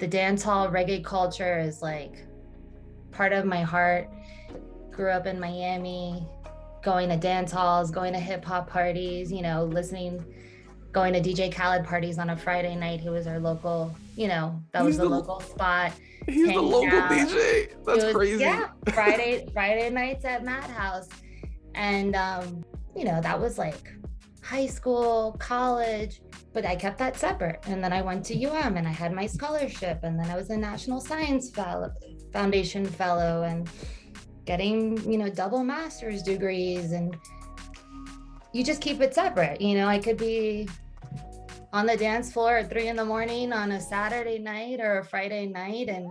the dance hall reggae culture is like part of my heart. Grew up in Miami, going to dance halls, going to hip hop parties, you know, listening, going to DJ Khaled parties on a Friday night. He was our local, you know, that was the, the, local spot. He's the local out. DJ. That's was, crazy. Yeah, Friday Friday nights at Madhouse, and um, you know that was like high school, college, but I kept that separate. And then I went to UM and I had my scholarship, and then I was a National Science Foundation Fellow, and getting you know double master's degrees, and you just keep it separate. You know, I could be on the dance floor at three in the morning on a Saturday night or a Friday night and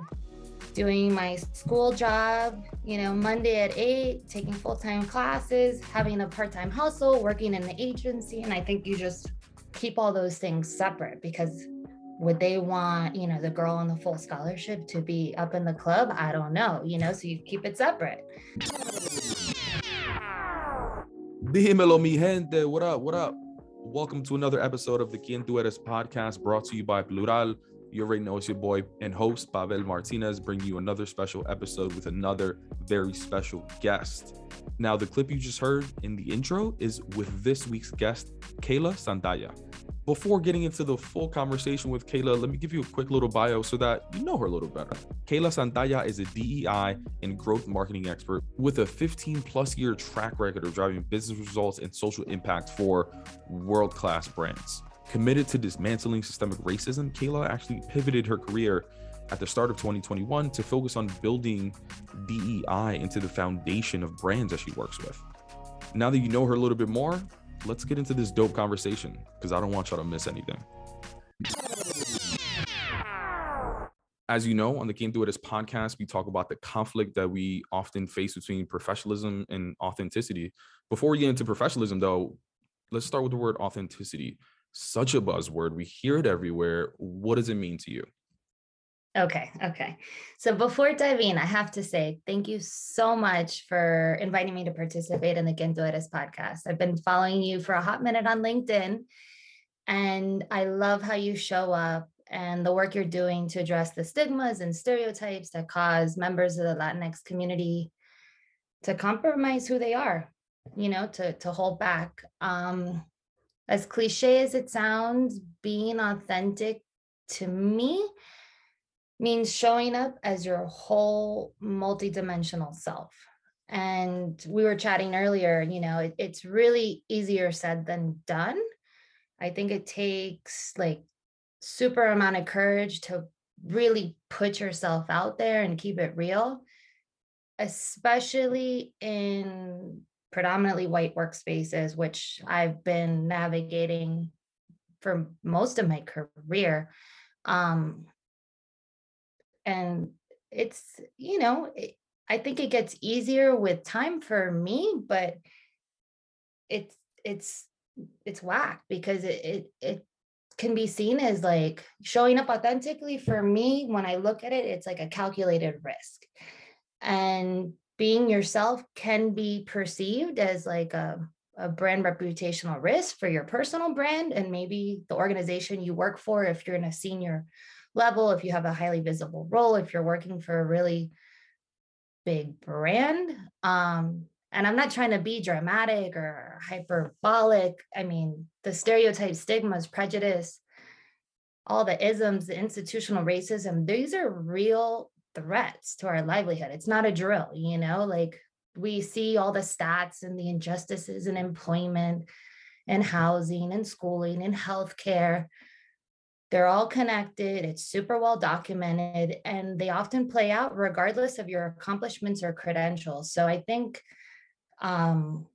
doing my school job, you know, Monday at eight, taking full time classes, having a part time hustle, working in the agency. And I think you just keep all those things separate because would they want, you know, the girl on the full scholarship to be up in the club? I don't know, you know, so you keep it separate. Dímelo, mi gente. What up? What up? Welcome to another episode of the Quien Tú Eres podcast brought to you by Plural. You already know it's your boy and host, Pavel Martinez, bringing you another special episode with another very special guest. Now, the clip you just heard in the intro is with this week's guest, Kayla Santalla. Before getting into the full conversation with Kayla, let me give you a quick little bio so that you know her a little better. Kayla Santalla is a DEI and growth marketing expert with a 15 plus year track record of driving business results and social impact for world class brands. Committed to dismantling systemic racism, Kayla actually pivoted her career at the start of 2021 to focus on building DEI into the foundation of brands that she works with. Now that you know her a little bit more, let's get into this dope conversation because I don't want y'all to miss anything. As you know, on the Quien Tú Eres podcast, we talk about the conflict that we often face between professionalism and authenticity. Before we get into professionalism, though, let's start with the word authenticity. Such a buzzword. We hear it everywhere. What does it mean to you? Okay, okay. So before diving, I have to say thank you so much for inviting me to participate in the Quien podcast. I've been following you for a hot minute on LinkedIn, and I love how you show up and the work you're doing to address the stigmas and stereotypes that cause members of the Latinx community to compromise who they are, you know, to, to hold back. Um, as cliche as it sounds, being authentic to me means showing up as your whole multidimensional self. And we were chatting earlier, you know, it, it's really easier said than done. I think it takes like super amount of courage to really put yourself out there and keep it real, especially in predominantly white workspaces, which I've been navigating for most of my career. Um, and it's you know it, i think it gets easier with time for me but it's it's it's whack because it, it it can be seen as like showing up authentically for me when i look at it it's like a calculated risk and being yourself can be perceived as like a, a brand reputational risk for your personal brand and maybe the organization you work for if you're in a senior level, if you have a highly visible role, if you're working for a really big brand. Um, and I'm not trying to be dramatic or hyperbolic. I mean, the stereotypes, stigmas, prejudice, all the isms, the institutional racism, these are real threats to our livelihood. It's not a drill, you know, like we see all the stats and the injustices in employment and housing and schooling and healthcare. They're all connected, it's super well documented, and they often play out regardless of your accomplishments or credentials. So I think um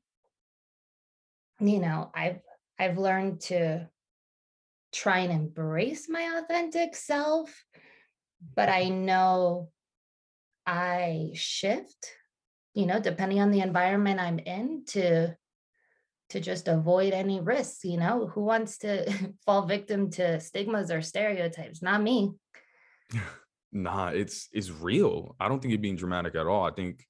you know, I've I've learned to try and embrace my authentic self, but I know I shift, you know, depending on the environment I'm in to to just avoid any risks you know? Who wants to fall victim to stigmas or stereotypes? Not me. Nah it's it's real. I don't think you're being dramatic at all. I think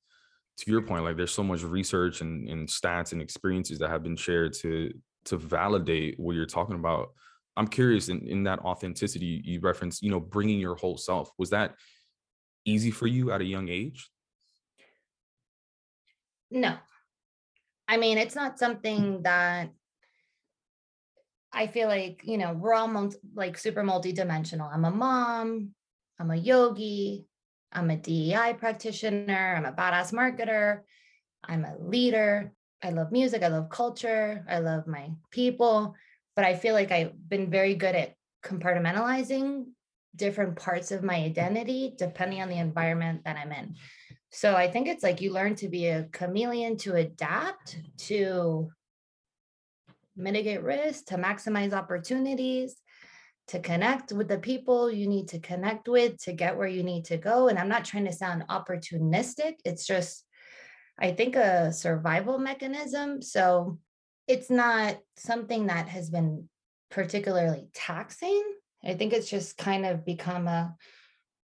to your point like there's so much research and, and stats and experiences that have been shared to to validate what you're talking about. I'm curious in, in that authenticity you referenced, you know, bringing your whole self. Was that easy for you at a young age? No. I mean, it's not mm. something that I feel like, you know, we're all multi, like super multidimensional. I'm a mom, I'm a yogi, I'm a DEI practitioner, I'm a badass marketer, I'm a leader. I love music, I love culture, I love my people, but I feel like I've been very good at compartmentalizing different parts of my identity depending on the mm-hmm. environment that I'm in. So I think it's like you learn to be a chameleon to adapt, to mitigate risk, to maximize opportunities, to connect with the people you need to connect with to get where you need to go. And I'm not trying to sound opportunistic. It's just, I think, a survival mechanism. So it's not something that has been particularly taxing. I think it's just kind of become a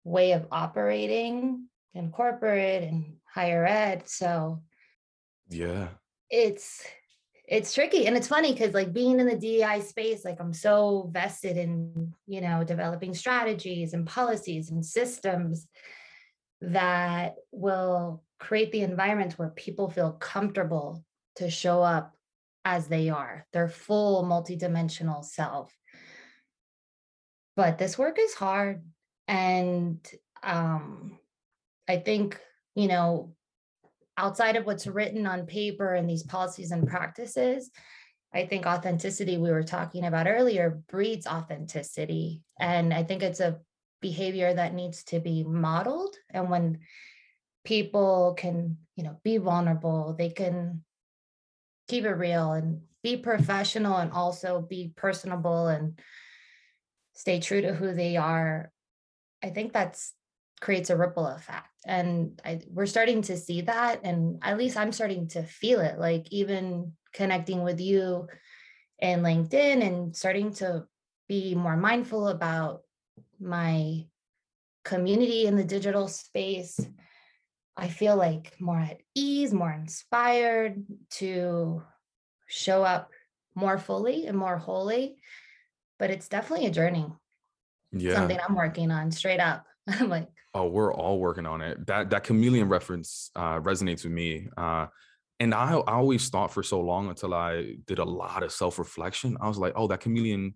way of operating in corporate and higher ed. So, yeah, it's it's tricky and it's funny because like being in the DEI space, like I'm so vested in, you know, developing strategies and policies and systems that will create the environments where people feel comfortable to show up as they are, their full multidimensional self. But this work is hard. And um, I think, you know, outside of what's written on paper and these policies and practices, I think authenticity, we were talking about earlier, breeds authenticity. And I think it's a behavior that needs to be modeled. And when people can, you know, be vulnerable, they can keep it real and be professional and also be personable and stay true to who they are. I think that's creates a ripple effect and I, we're starting to see that and at least i'm starting to feel it like even connecting with you and linkedin and starting to be more mindful about my community in the digital space i feel like more at ease more inspired to show up more fully and more wholly but it's definitely a journey yeah something i'm working on straight up i'm like Oh, we're all working on it. That that chameleon reference uh, resonates with me. Uh, and I, I always thought for so long until I did a lot of self reflection. I was like, oh, that chameleon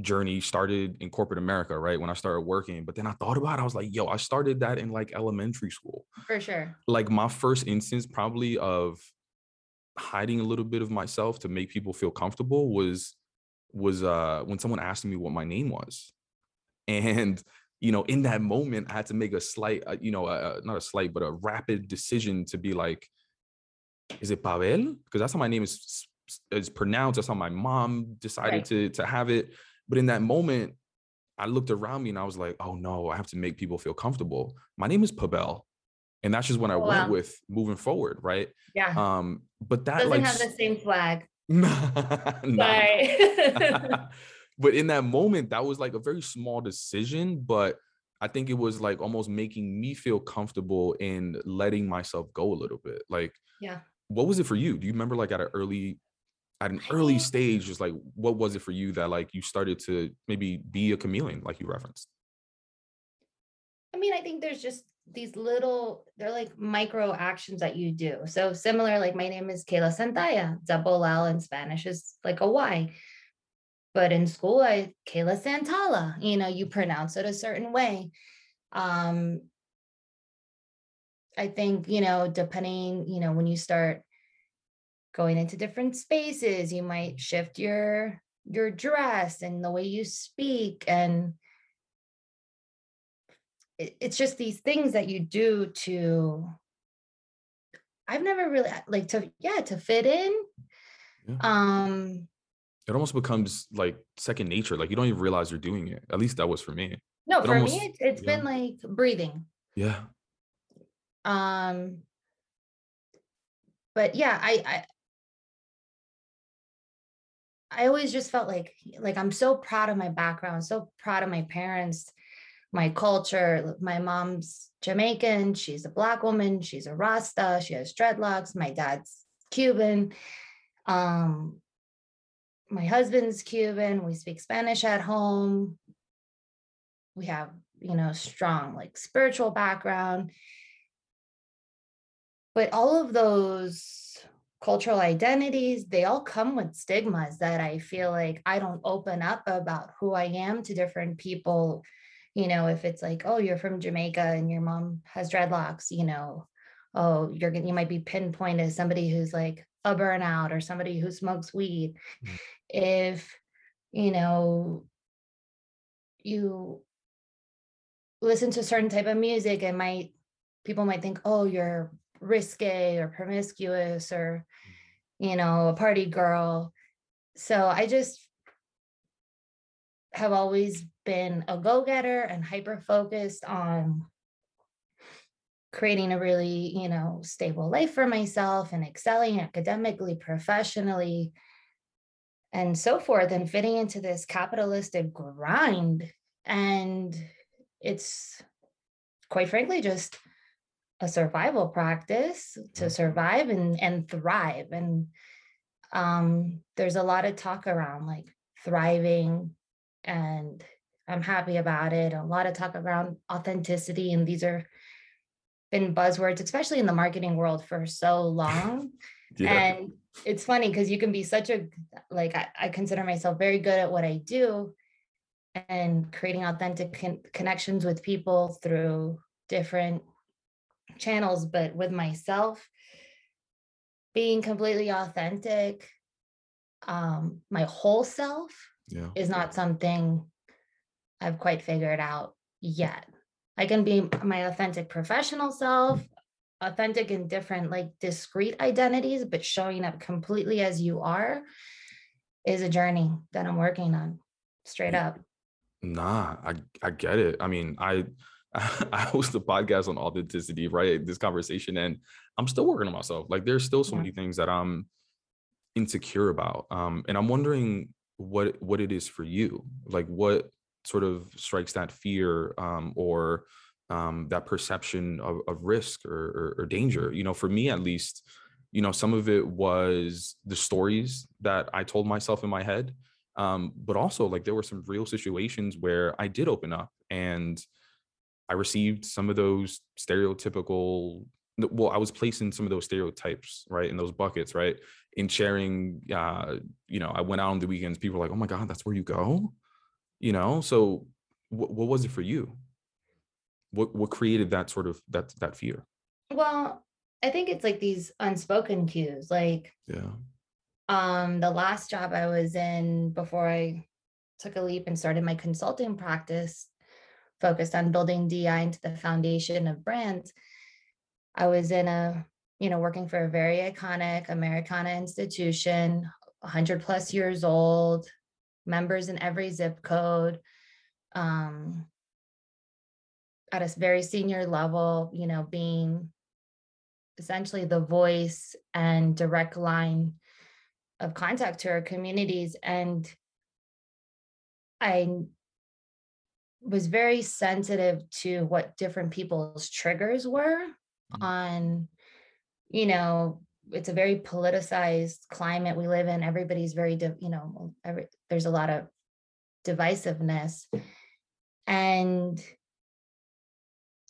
journey started in corporate America, right? When I started working. But then I thought about it, I was like, yo, I started that in like elementary school. For sure. Like my first instance, probably of hiding a little bit of myself to make people feel comfortable was was uh when someone asked me what my name was. And you know, in that moment, I had to make a slight, uh, you know, uh, not a slight, but a rapid decision to be like, is it Pavel? Because that's how my name is is pronounced. That's how my mom decided right. to to have it. But in that moment, I looked around me and I was like, oh no, I have to make people feel comfortable. My name is Pavel. And that's just when I oh, went with moving forward, right? Yeah. Um, but that doesn't like, have the same flag. Sorry. but in that moment, that was like a very small decision, but I think it was like almost making me feel comfortable in letting myself go a little bit. Like, yeah. What was it for you? Do you remember like at an early at an early stage, just like what was it for you that like you started to maybe be a chameleon, like you referenced? I mean, I think there's just these little, they're like micro actions that you do. So similar, like my name is Kayla Santaya. Double L in Spanish is like a Y. But in school, I Kayla Santala, you know, you pronounce it a certain way. Um, I think, you know, depending, you know, when you start going into different spaces, you might shift your your dress and the way you speak and it's just these things that you do to I've never really like to yeah to fit in yeah. um it almost becomes like second nature. Like you don't even realize you're doing it. At least that was for me. No, it for almost, me, it's, it's yeah. been like breathing. Yeah. Um. But yeah, I, I I always just felt like like I'm so proud of my background, so proud of my parents, my culture. My mom's Jamaican, she's a black woman, she's a Rasta, she has dreadlocks. My dad's Cuban. Um, my husband's Cuban, we speak Spanish at home. We have, you know, strong like spiritual background. But all of those cultural identities, they all come with stigmas that I feel like I don't open up about who I am to different people. You know, if it's like, oh, you're from Jamaica and your mom has dreadlocks, you know, oh, you're gonna you might be pinpointed as somebody who's like a burnout or somebody who smokes weed. Mm-hmm. If you know you listen to a certain type of music, it might people might think, oh, you're risque or promiscuous or mm-hmm. you know a party girl so i just have always been a go-getter and hyper focused on creating a really you know stable life for myself and excelling academically professionally and so forth and fitting into this capitalistic grind and it's quite frankly just a survival practice to mm-hmm. survive and and thrive and um there's a lot of talk around like thriving and i'm happy about it a lot of talk around authenticity and these are been buzzwords especially in the marketing world for so long yeah. and it's funny because you can be such a like I, I, consider myself very good at what i do and creating authentic con- connections with people through different channels, but with myself, being completely authentic, um, my whole self yeah. is not something I've quite figured out yet. I can be my authentic professional self, authentic in different, like discrete identities, but showing up completely as you are is a journey that I'm working on straight up. Nah, I, I get it. I mean, I I host a podcast on authenticity, right? This conversation, and I'm still working on myself. Like there's still so yeah. many things that I'm insecure about. Um, and I'm wondering what what it is for you. Like what sort of strikes that fear um, or um, that perception of, of risk or, or, or danger. You know, for me at least, you know, some of it was the stories that I told myself in my head. Um, but also like there were some real situations where I did open up and I received some of those stereotypical well i was placing some of those stereotypes right in those buckets right in sharing uh you know i went out on the weekends people were like oh my god that's where you go? You know so what, what was it for you? What what created that sort of that that fear? Well i think it's like these unspoken cues like yeah. um the last job i was in before i took a leap and started my consulting practice focused on building DI into the foundation of brands, I was in a, you know, working for a very iconic Americana institution, 100 plus years old, members in every zip code, um, at a very senior level, you know, being essentially the voice and direct line of contact to our communities. And I was very sensitive to what different people's triggers were mm-hmm. on you know it's a very politicized climate we live in. Everybody's very you know every, there's a lot of divisiveness. And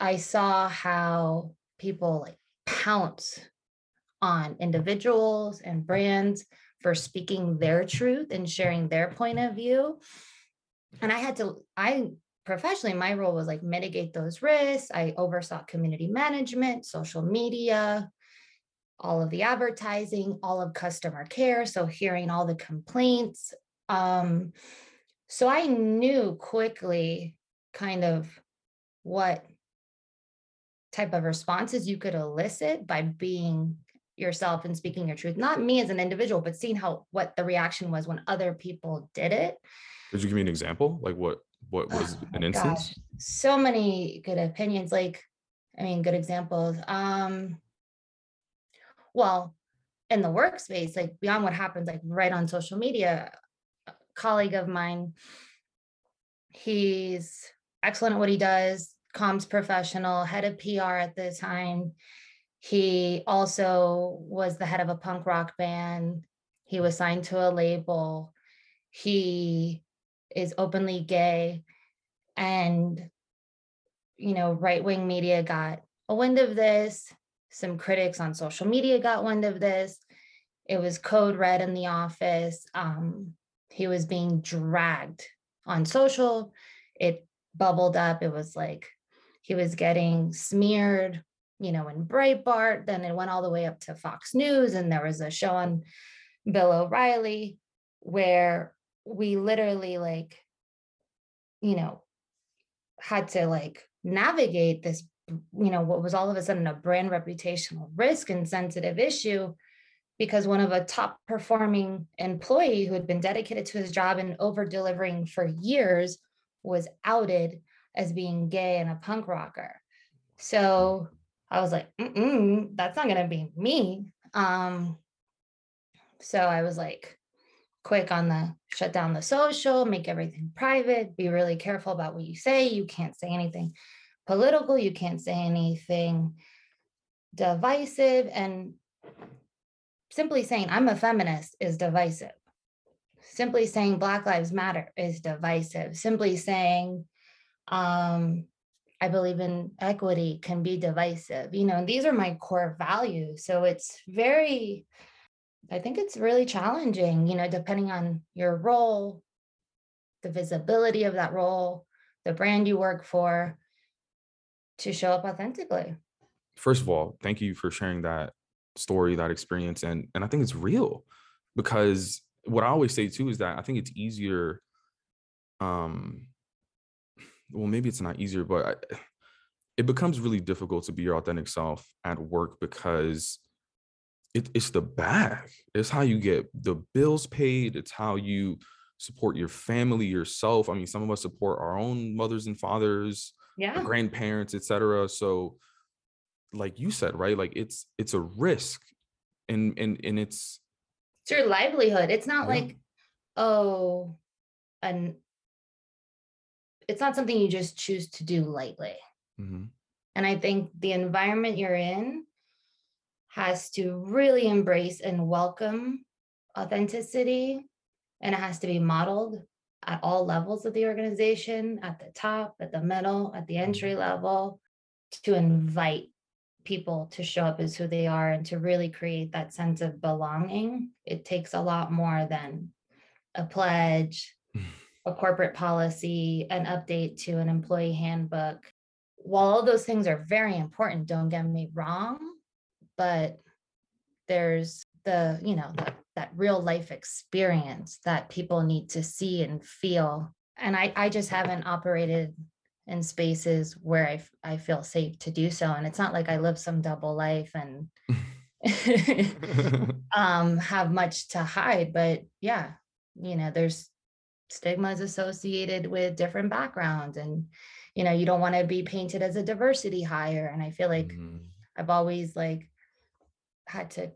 i saw how people like pounce on individuals and brands for speaking their truth and sharing their point of view. And i had to i professionally, my role was like mitigate those risks. I oversaw community management, social media, all of the advertising, all of customer care. So hearing all the complaints. Um, so I knew quickly kind of what type of responses you could elicit by being yourself and speaking your truth not me as an individual but seeing how what the reaction was when other people did it could you give me an example like what what was oh an instance? Gosh, so many good opinions. Like, I mean, good examples. Um, well, in the workspace, like beyond what happens, like right on social media, a colleague of mine, he's excellent at what he does, comms professional, head of PR at the time. He also was the head of a punk rock band. He was signed to a label he is openly gay and you know right-wing media got a wind of this some critics on social media got wind of this. It was code red in the office. Um, he was being dragged on social. It bubbled up. It was like he was getting smeared you know in breitbart. Then it went all the way up to fox news and there was a show on bill o'reilly where we literally like you know had to like navigate this you know what was all of a sudden a brand reputational risk and sensitive issue because one of a top performing employee who had been dedicated to his job and over delivering for years was outed as being gay and a punk rocker. So i was like that's not going to be me. Um so i was like quick on the shut down the social, make everything private, be really careful about what you say. You can't say anything political, you can't say anything divisive. And simply saying, I'm a feminist is divisive. Simply saying Black Lives Matter is divisive. Simply saying, um, I believe in equity can be divisive. You know, these are my core values. So it's very I think it's really challenging, you know, depending on your role, the visibility of that role, the brand you work for, to show up authentically. First of all, thank you for sharing that story, that experience. And and I think it's real because what I always say too is that I think it's easier. Um, well, maybe it's not easier, but I, it becomes really difficult to be your authentic self at work because it, it's the bag. It's how you get the bills paid. It's how you support your family, yourself. I mean, some of us support our own mothers and fathers, yeah, grandparents, etc. So, like you said, right? Like it's it's a risk, and and and it's it's your livelihood. It's not yeah. like oh, and it's not something you just choose to do lightly. Mm-hmm. And I think the environment you're in has to really embrace and welcome authenticity and it has to be modeled at all levels of the organization at the top at the middle at the entry mm-hmm. level to invite people to show up as who they are and to really create that sense of belonging it takes a lot more than a pledge a corporate policy an update to an employee handbook while all those things are very important don't get me wrong but there's the you know that that real life experience that people need to see and feel. And i i just haven't operated in spaces where i i feel safe to do so. And it's not like i live some double life and um have much to hide but yeah you know there's stigmas associated with different backgrounds and you know you don't want to be painted as a diversity hire. And i feel like mm-hmm. i've always like had to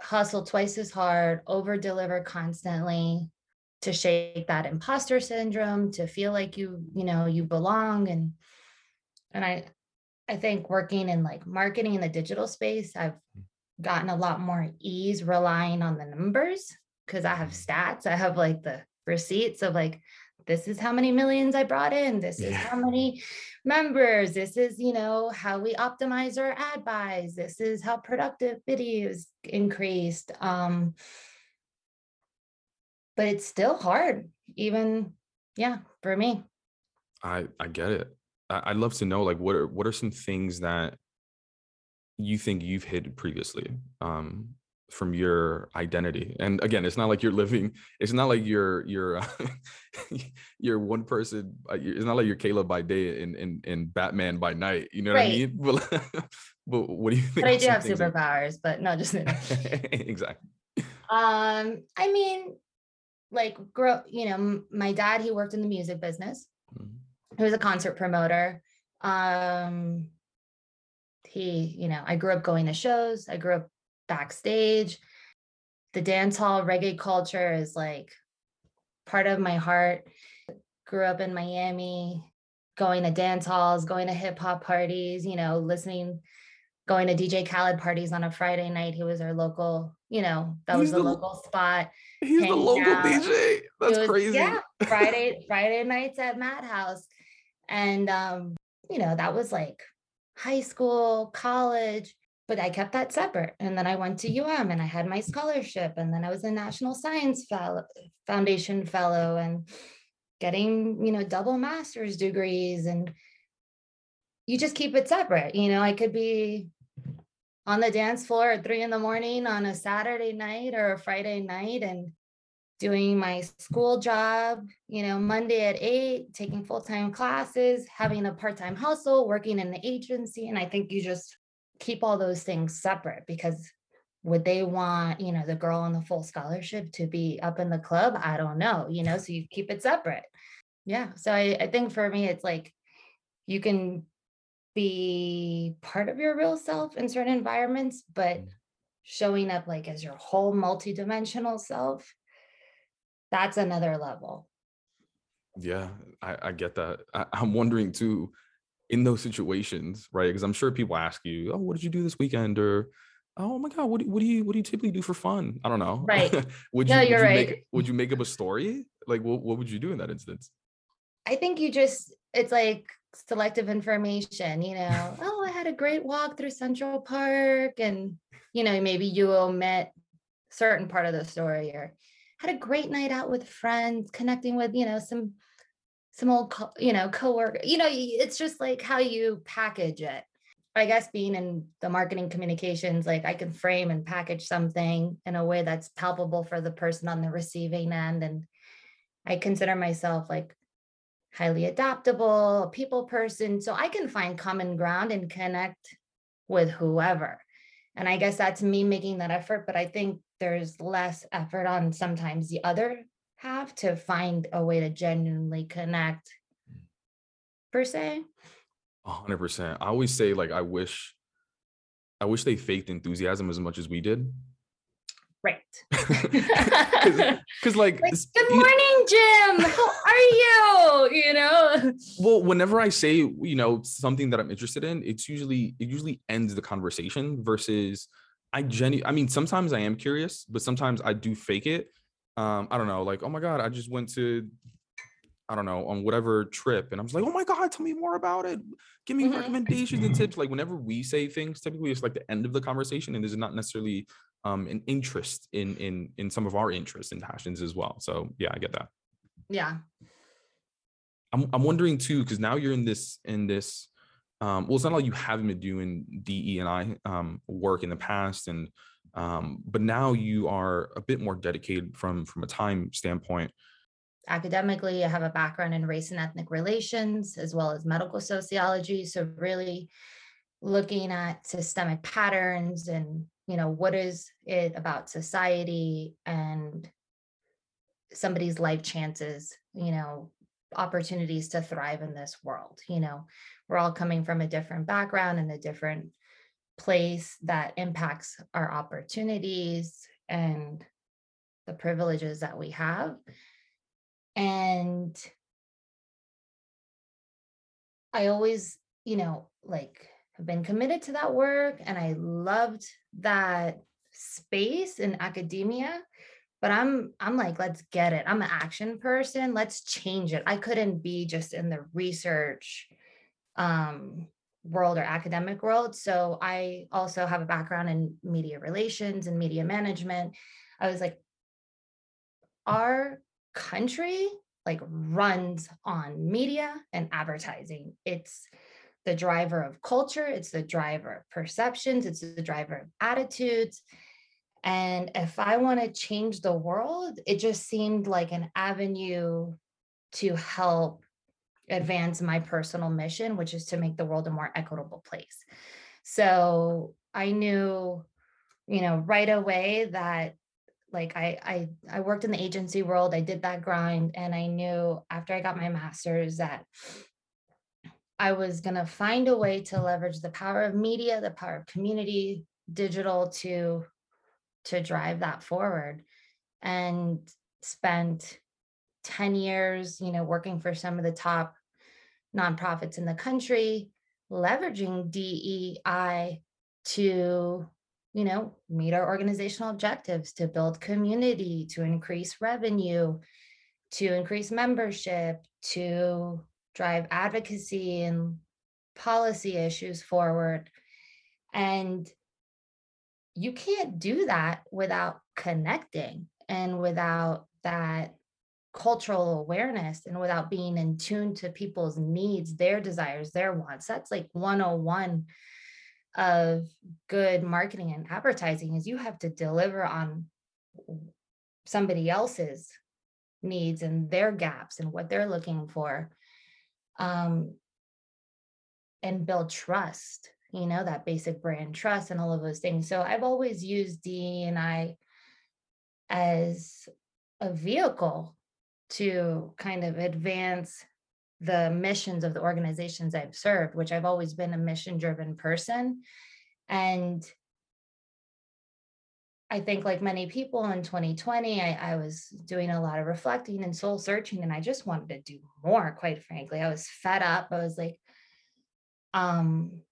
hustle twice as hard, over deliver constantly to shake that imposter syndrome, to feel like you, you know, you belong. And and I I think working in like marketing in the digital space, I've gotten a lot more ease relying on the numbers because I have mm. stats. I have like the receipts of like this is how many millions I brought in. This is how many members. This is, you know, how we optimize our ad buys. This is how productive videos increased. Um, but it's still hard, even, yeah, for me. I I get it. I, would love to know like what are what are some things that you think you've hit previously um from your identity and again it's not like you're living it's not like you're you're uh, you're one person uh, it's not like you're caleb by day and and, and batman by night you know right. what i mean but, but what do you think but i do have superpowers but not just exactly um i mean like grow you know my dad he worked in the music business mm-hmm. he was a concert promoter um he you know i grew up going to shows i grew up backstage. The dance hall reggae culture is like part of my heart. Grew up in Miami, going to dance halls, going to hip hop parties, you know, listening, going to DJ Khaled parties on a Friday night. He was our local you know, that He's was the the- local spot. He's the local out. DJ. That's was- crazy. Yeah, Friday, Friday nights at Madhouse. And um, you know, that was like high school, college, but I kept that separate. And then I went to UM and I had my scholarship. And then I was a National Science Fellow, Foundation Fellow and getting, you know, double master's degrees. And you just keep it separate. You know, I could be on the dance floor at three in the morning on a Saturday night or a Friday night and doing my school job, you know, Monday at eight, taking full time classes, having a part time hustle, working in the agency. And I think you just keep all those things separate because would they want, you know, the girl on the full scholarship to be up in the club? I don't know, you know, so you keep it separate. Yeah. So I, I think for me, it's like you can be part of your real self in certain environments, but Mm. showing up like as your whole multidimensional self, that's another level. Yeah, I, I get that. I, I'm wondering too, in those situations, right? Because I'm sure people ask you, "Oh, what did you do this weekend?" or "Oh my God, what do, what do you what do you typically do for fun?" I don't know. Right. would you No, would you're you right. make would you make up a story? Like, what what would you do in that instance? I think you just, it's like selective information, you know, oh, I had a great walk through Central Park. And, you know, maybe you omit certain part of the story or had a great night out with friends, connecting with, you know, some, some old, co- you know, coworker, you know, it's just like how you package it. I guess being in the marketing communications, like I can frame and package something in a way that's palpable for the person on the receiving end. And I consider myself like highly adaptable, a people person. So I can find common ground and connect with whoever. And I guess that's me making that effort, but I think there's less effort on sometimes the other half to find a way to genuinely connect mm. per se. A hundred percent. I always say like I wish, I wish they faked enthusiasm as much as we did. Right. Because like, Like, Good morning, Jim. How are you? You know? well whenever i say you know something that i'm interested in it's usually it usually ends the conversation versus i genu i mean sometimes i am curious but sometimes i do fake it um i don't know like oh my god i just went to i don't know on whatever trip and i'm just like oh my god tell me more about it give me Mhm. recommendations and tips like whenever we say things typically it's like the end of the conversation and there's not necessarily um an interest in in in some of our interests and passions as well so yeah i get that Yeah. I'm I'm wondering too, because now you're in this in this. Um, well, it's not like you haven't been doing DE and I um, work in the past, and um, but now you are a bit more dedicated from from a time standpoint. academically i have a background in race and ethnic relations as well as medical sociology so really looking at systemic patterns and you know what is it about society and somebody's life chances you know opportunities to thrive in this world you know we're all coming from a different background and a different place that impacts our opportunities and the privileges that we have and I always, you know, like have been committed to that work and I loved that space in academia. But I'm I'm like, let's get it. I'm an action person. Let's change it. I couldn't be just in the research um world or academic world. So I also have a background in media relations and media management. I was like, our country like runs on media and advertising. It's the driver of culture, it's the driver of perceptions, it's the driver of attitudes. And if I want to change the world, it just seemed like an avenue to help advance my personal mission, which is to make the world a more equitable place. So I knew, you know, right away that like I I I worked in the agency world. I did that grind and I knew after I got my masters that I was going to find a way to leverage the power of media, the power of community, digital to to drive that forward and spent 10 years, you know, working for some of the top nonprofits in the country, leveraging DEI to you know, meet our organizational objectives to build community, to increase revenue, to increase membership, to drive advocacy and policy issues forward. And you can't do that without connecting and without that cultural awareness and without being in tune to people's needs, their desires, their wants. That's like 101 of good marketing and advertising is you have to deliver on somebody else's needs and their gaps and what they're looking for um, and build trust you know that basic brand trust and all of those things so i've always used d and i as a vehicle to kind of advance the missions of the organizations I've served, which I've always been a mission driven person. And I think, like many people in 2020, I, I, was doing a lot of reflecting and soul searching, and I just wanted to do more, quite frankly. I was fed up. I was like, um,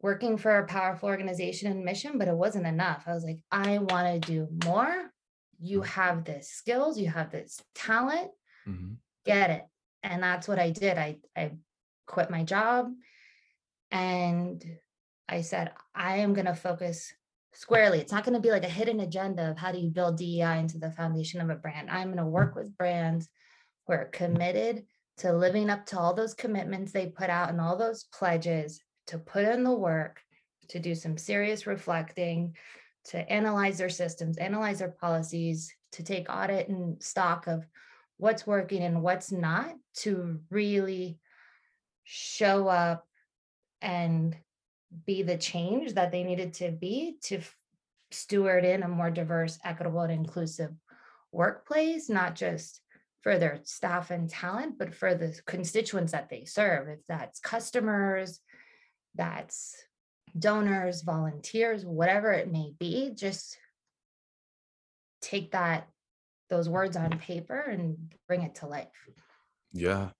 working for a powerful organization and mission, but it wasn't enough. I was like, I want to do more. You have the skills, you have this talent, mm-hmm. get it and that's what I did. I I quit my job and I said I am going to focus squarely. It's not going to be like a hidden agenda of how do you build DEI into the foundation of a brand. I'm going to work with brands who are committed to living up to all those commitments they put out and all those pledges to put in the work to do some serious reflecting to analyze their systems analyze their policies to take audit and stock of what's working and what's not to really show up and be the change that they needed to be to steward in a more diverse, equitable, and inclusive workplace, not just for their staff and talent, but for the constituents that they serve. If that's customers, that's donors, volunteers, whatever it may be, just take that those words on paper and bring it to life. Yeah.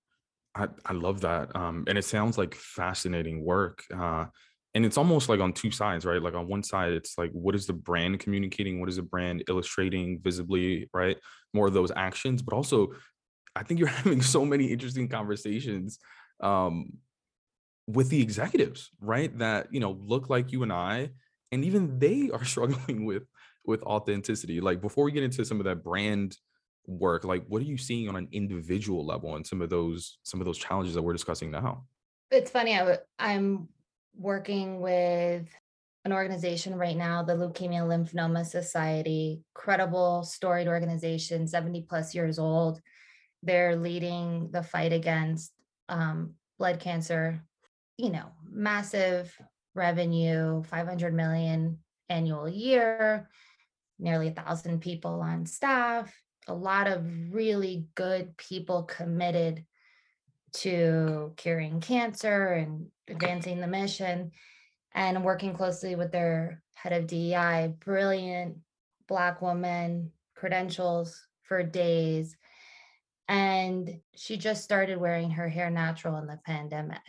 I, I love that. Um, and it sounds like fascinating work. Uh, and it's almost like on two sides, right? Like on one side, it's like, what is the brand communicating? What is the brand illustrating visibly, right? More of those actions, but also, I think you're having so many interesting conversations um, with the executives, right? That you know look like you and I, and even they are struggling with with authenticity like before we get into some of that brand work like what are you seeing on an individual level and some of those some of those challenges that we're discussing now it's funny I w- i'm working with an organization right now the leukemia lymphoma society credible storied organization 70 plus years old they're leading the fight against um, blood cancer you know massive revenue 500 million annual year nearly a thousand people on staff, a lot of really good people committed to curing cancer and advancing the mission and working closely with their head of DEI, brilliant Black woman, credentials for days. And she just started wearing her hair natural in the pandemic.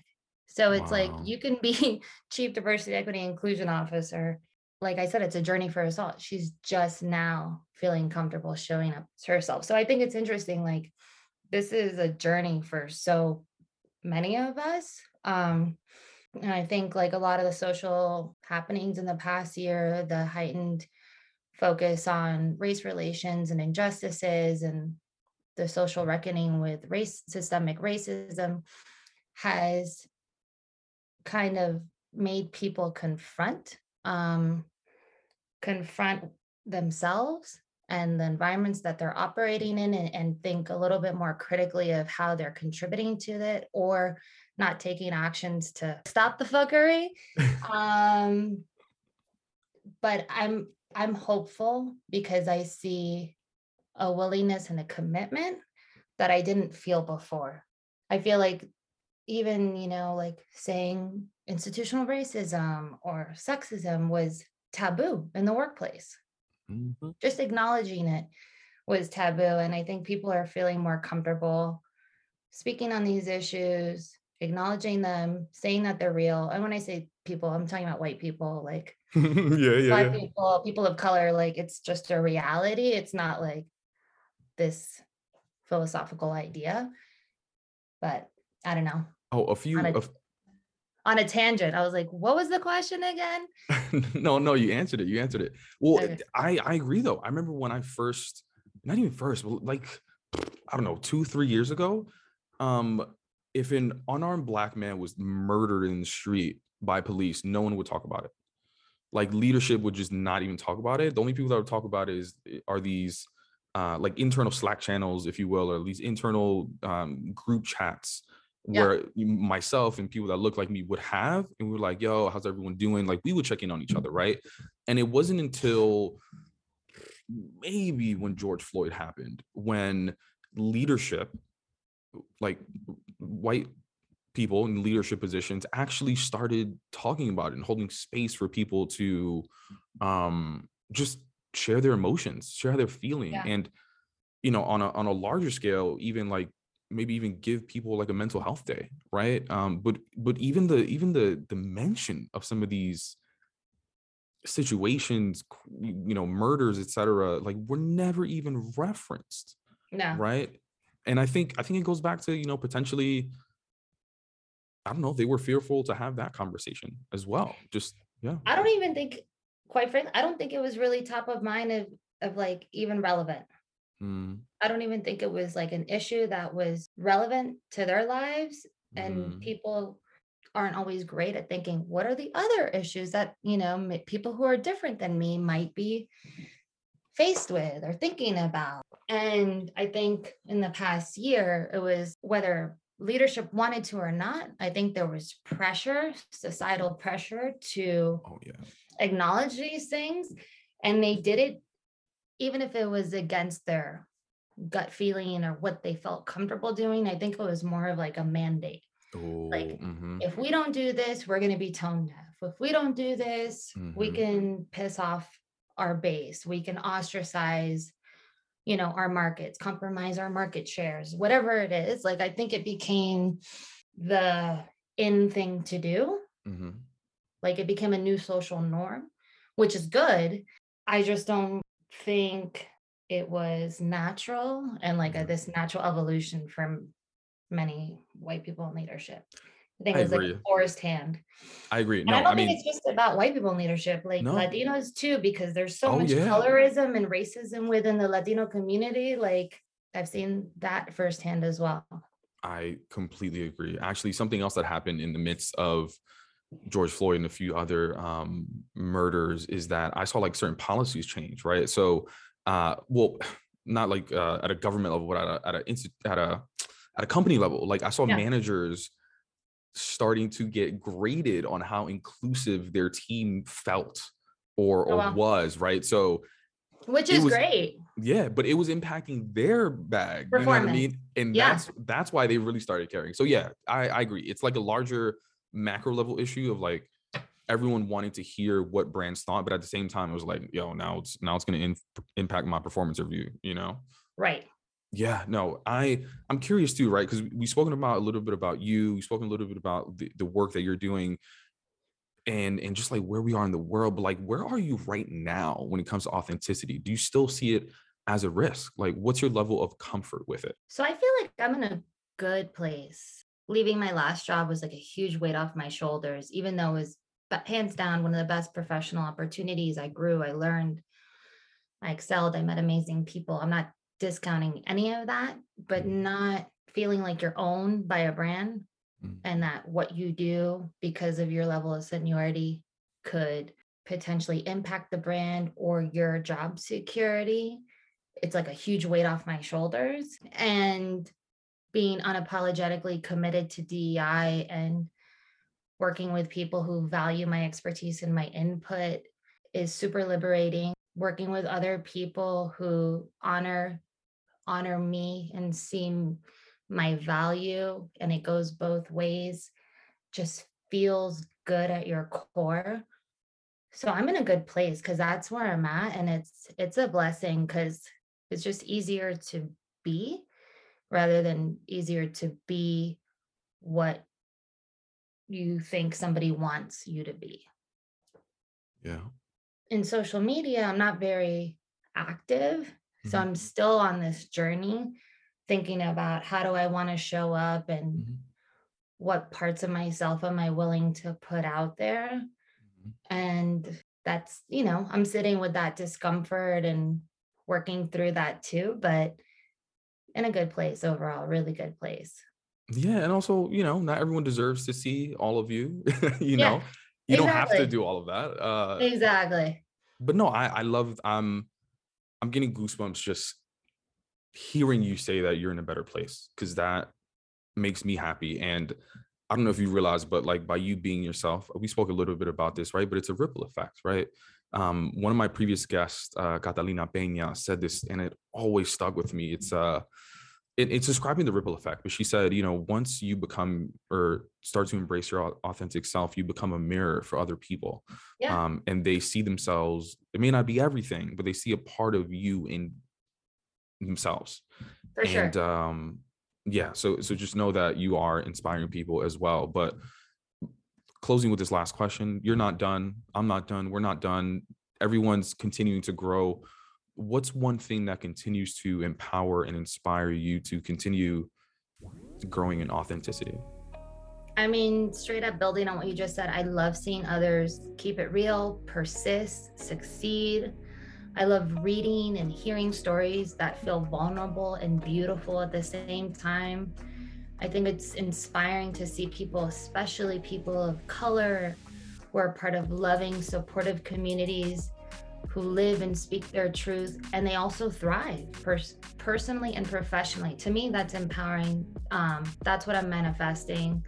So it's wow. like you can be chief diversity, equity, inclusion officer like I said, it's a journey for us all. She's just now feeling comfortable showing up to herself. So I think it's interesting. Like, this is a journey for so many of us. Um, and I think, like, a lot of the social happenings in the past year, the heightened focus on race relations and injustices and the social reckoning with race, systemic racism has kind of made people confront um, confront themselves and the environments that they're operating in and, and, think a little bit more critically of how they're contributing to it or not taking actions to stop the fuckery. Um, but i'm i'm hopeful because i see a willingness and a commitment that i didn't feel before. I feel like even you know like saying institutional racism or sexism was taboo in the workplace. Mm-hmm. Just acknowledging it was taboo. And I think people are feeling more comfortable speaking on these issues, acknowledging them, saying that they're real. And when I say people, I'm talking about white people, like yeah, yeah, black yeah. people, people of color, like it's just a reality. It's not like this philosophical idea. But I don't know. Oh, a few On a- of On a tangent, I was like, what was the question again? no, no, you answered it. You answered it. Well, Okay. I I agree though. I remember when I first, not even first, but like I don't know, two three years ago. Um, if an unarmed black man was murdered in the street by police, no one would talk about it. Like leadership would just not even talk about it. The only people that would talk about it is are these uh, like internal Slack channels, if you will, or these internal um, group chats Yeah. where myself and people that look like me would have, and we were like, "Yo, how's everyone doing?" Like we would check in on each other, right? And it wasn't until maybe when George Floyd happened, when leadership, like white people in leadership positions, actually started talking about it and holding space for people to um, just share their emotions, share how they're feeling, Yeah. and you know, on a on a larger scale, even like maybe even give people like a mental health day, right? Um, but but even the even the the mention of some of these situations, you know, murders, etc., like were never even referenced, No. right? And I think I think it goes back to you know potentially, I don't know, they were fearful to have that conversation as well. Just yeah, I don't even think, quite frankly, I don't think it was really top of mind of of like even relevant. Mm, I don't even think it was like an issue that was relevant to their lives. And mm, people aren't always great at thinking, what are the other issues that, you know, people who are different than me might be faced with or thinking about. And I think in the past year, it was whether leadership wanted to or not, I think there was pressure, societal pressure to oh yeah, acknowledge these things and they did it even if it was against their gut feeling or what they felt comfortable doing i think it was more of like a mandate oh, mhm, if we don't do this we're going to be tone deaf if we don't do this we Mhm. can piss off our base we can ostracize you know our markets compromise our market shares whatever it is like i think it became the in thing to do mhm. like it became a new social norm, which is good. I just don't think it was natural and like a, mm-hmm. this natural evolution from many white people in leadership. I think I it was like agree. a forced hand. I agree. And I don't I think mean, it's just about white people in leadership, like No. Latinos too, because there's so Oh, much yeah. colorism and racism within the Latino community. Like I've seen that firsthand as well. I completely agree. Actually, something else that happened in the midst of George Floyd and a few other um, murders is that I saw like certain policies change, right? So, uh, well, not like uh, at a government level, but at a at a at a at a company level. Like I saw Yeah. managers starting to get graded on how inclusive their team felt or Oh, or wow. was, right? So Which is was- great. yeah, but it was impacting their bag. You know what I mean? And Yeah. that's that's why they really started caring. So yeah, I, I agree. It's like a larger macro level issue of like everyone wanting to hear what brands thought, but at the same time, it was like, yo, now it's now it's gonna in, impact my performance review, you know? Right. Yeah, no, I I'm curious too, right? Because we've spoken about a little bit about you, we've spoken a little bit about the, the work that you're doing and and just like where we are in the world, but like where are you right now when it comes to authenticity? Do you still see it as a risk? Like what's your level of comfort with it? So I feel like I'm in a good place. Leaving my last job was like a huge weight off my shoulders, even though it was but hands down one of the best professional opportunities. I grew, I learned, I excelled, I met amazing people. I'm not discounting any of that, but Mhm. not feeling like you're owned by a brand Mm. and that what you do because of your level of seniority could potentially impact the brand or your job security. It's like a huge weight off my shoulders. And being unapologetically committed to DEI and working with people who value my expertise and my input is super liberating. Working with other people who honor honor me and see my value and it goes both ways just feels good at your core so i'm in a good place because that's where i'm at and it's it's a blessing because it's just easier to be rather than easier to be what you think somebody wants you to be. Yeah. In social media, I'm not very active. So Mhm. I'm still on this journey thinking about how do I want to show up and Mhm. what parts of myself am I willing to put out there? Mhm. And that's, you know, I'm sitting with that discomfort and working through that too, but in a good place overall, really good place. Yeah, and also, you know, not everyone deserves to see all of you. you Yeah, know, you don't have to do all of that. Uh, Exactly. but no, I I love. I'm I'm getting goosebumps just hearing you say that you're in a better place because that makes me happy. And I don't know if you realize, but like by you being yourself, we spoke a little bit about this, right? But it's a ripple effect, right? Um, one of my previous guests, uh, Catalina Peña, said this, and it always stuck with me. It's uh, it, it's describing the ripple effect, but she said, you know, once you become or start to embrace your authentic self, you become a mirror for other people, Yeah, um, and they see themselves. It may not be everything, but they see a part of you in themselves for sure. and um yeah so so just know that you are inspiring people as well but closing with this last question you're not done i'm not done we're not done everyone's continuing to grow what's one thing that continues to empower and inspire you to continue growing in authenticity I mean, straight up building on what you just said, I love seeing others keep it real, persist, succeed. I love reading and hearing stories that feel vulnerable and beautiful at the same time. I think it's inspiring to see people, especially people of color, who are part of loving, supportive communities, who live and speak their truth, and they also thrive pers- personally and professionally. To me, that's empowering. Um, that's what I'm manifesting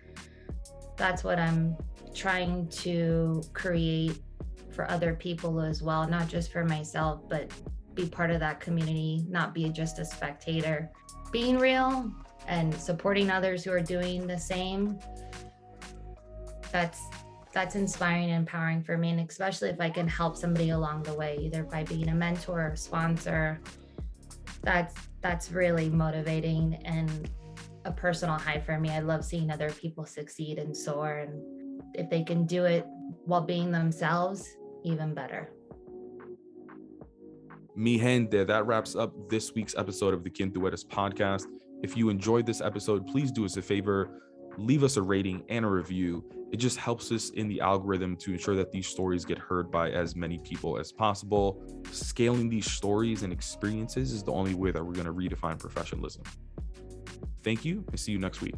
that's what I'm trying to create for other people as well, not just for myself, but be part of that community, not be just a spectator. Being real and supporting others who are doing the same. That's that's inspiring and empowering for me and especially if I can help somebody along the way either by being a mentor or sponsor. That's that's really motivating and a personal high for me. I love seeing other people succeed and soar. And if they can do it while being themselves, even better. Mi gente, that wraps up this week's episode of the Quien Tu Eres podcast. If you enjoyed this episode, please do us a favor, leave us a rating and a review. It just helps us in the algorithm to ensure that these stories get heard by as many people as possible. Scaling these stories and experiences is the only way that we're going to redefine professionalism. Thank you and see you next week.